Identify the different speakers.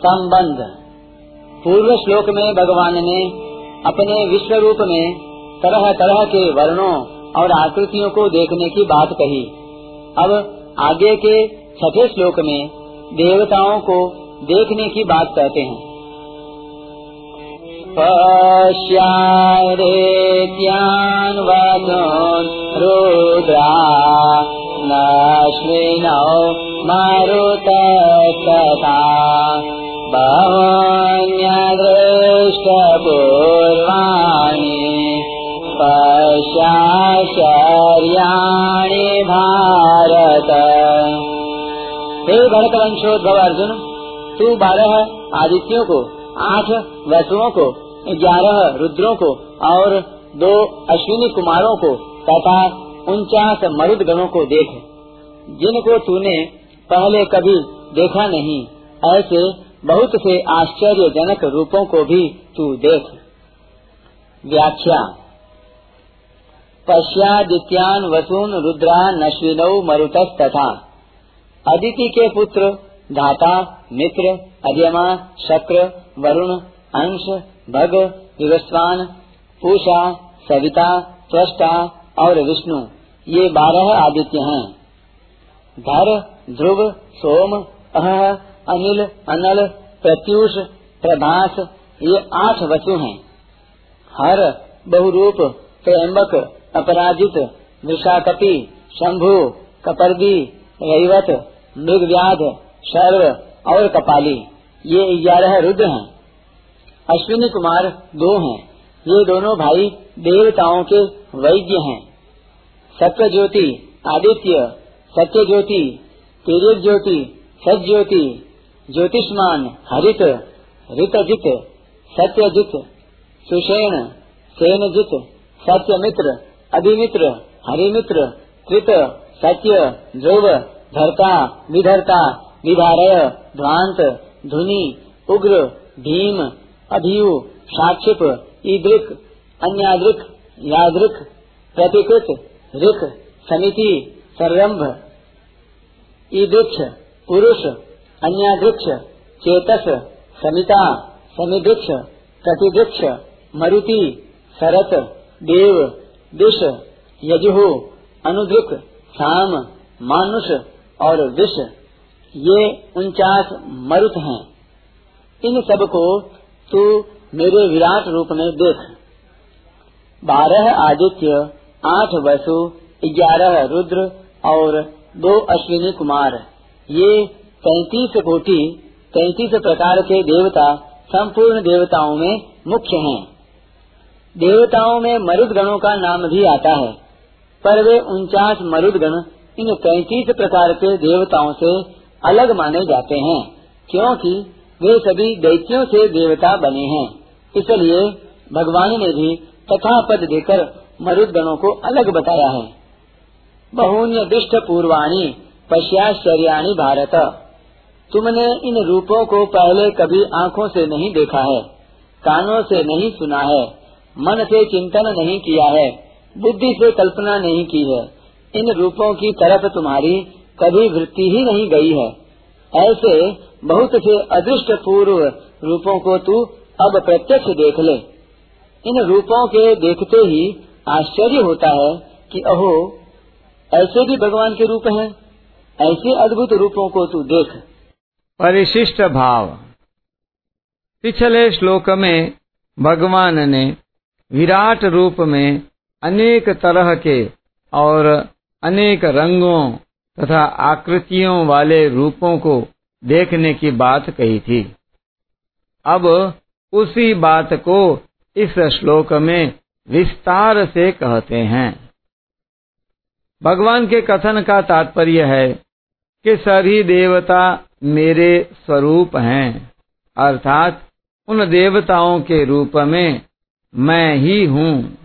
Speaker 1: संबंध। पूर्व श्लोक में भगवान ने अपने विश्व रूप में तरह तरह के वर्णों और आकृतियों को देखने की बात कही। अब आगे के छठे श्लोक में देवताओं को देखने की बात कहते हैं। पश्यारेत्यान्वदन् रुद्रा भारत। हे भरतवंशोद्भव अर्जुन, तू बारह आदित्यों को, आठ वसुओं को, ग्यारह रुद्रों को और दो अश्विनी कुमारों को तथा उनचास मरुद गणों को देख। जिनको तूने पहले कभी देखा नहीं, ऐसे बहुत से आश्चर्यजनक रूपों को भी तू देख। व्याख्या। पश्यादित्यान वसुन रुद्रा नश्विनौ मरुत तथा अदिति के पुत्र, धाता, मित्र अध्यमा शक्र, वरुण, अंश, भग, विवस्वान, पूषा, सविता, त्वष्टा और विष्णु, ये बारह आदित्य हैं। धर, ध्रुव, सोम अह अनिल, अनल, प्रत्युष, प्रभास, ये आठ वसु हैं। हर, बहुरूप, त्र्यंबक, अपराजित विशाकपि शंभु, कपर्दी, रैवत, मृगव्याध, शर्व और कपाली। ये ग्यारह रुद्र हैं। अश्विनी कुमार दो हैं। ये दोनों भाई देवताओं के वैद्य हैं। सत्य ज्योति आदित्य सत्य ज्योति तिरक ज्योति सच ज्योति ज्योतिष्मान, हरित, ऋतजित, सत्यजित, सुषेण, सेनजित, सत्यमित्र, अभिमित्र, हरिमित्र, कृत, सत्य, ध्रुव, धरता, विधरता विधारय ध्वांत धुनि उग्र, भीम, अभियु, साक्षिप, ईदृक, अन्यादृक, यादृक, प्रतिकृत, ऋक, समिति सर्रंभ ईदृक्ष, पुरुष अन्यादृक्ष चेतस, समिता समिदृक्ष प्रतिदृक्ष मरुति सरत देव, दिश यजुहु अनुदृक साम, मानुष और विष। ये उनचास मरुत हैं। इन सबको तू मेरे विराट रूप में देख। बारह आदित्य, आठ वसु, ग्यारह रुद्र और दो अश्विनी कुमार। ये तैतीस कोटि, तैतीस प्रकार के देवता, संपूर्ण देवताओं में मुख्य हैं। देवताओं में मरुद गणों का नाम भी आता है, पर वे उनचास मरुद गण इन तैतीस प्रकार के देवताओं से अलग माने जाते हैं, क्योंकि वे सभी दैत्यों से देवता बने हैं। इसलिए भगवान ने भी तथा पद देकर मरुद गणों को अलग बताया है। बहुन्य दृष्ट पूर्वाणी पश्चाश्चर्याणी भारत। तुमने इन रूपों को पहले कभी आँखों से नहीं देखा है, कानों से नहीं सुना है, मन से चिंतन नहीं किया है, बुद्धि से कल्पना नहीं की है। इन रूपों की तरफ़ तुम्हारी कभी वृत्ति ही नहीं गई है। ऐसे बहुत से अदृष्ट पूर्व रूपों को तू अब प्रत्यक्ष देख ले। इन रूपों के देखते ही आश्चर्य होता है कि अहो, ऐसे भी भगवान के रूप हैं। ऐसे अद्भुत रूपों को तू देख।
Speaker 2: परिशिष्ट भाव। पिछले श्लोक में भगवान ने विराट रूप में अनेक तरह के और अनेक रंगों तथा आकृतियों वाले रूपों को देखने की बात कही थी। अब उसी बात को इस श्लोक में विस्तार से कहते हैं। भगवान के कथन का तात्पर्य है कि सभी देवता मेरे स्वरूप हैं। अर्थात उन देवताओं के रूप में मैं ही हूँ।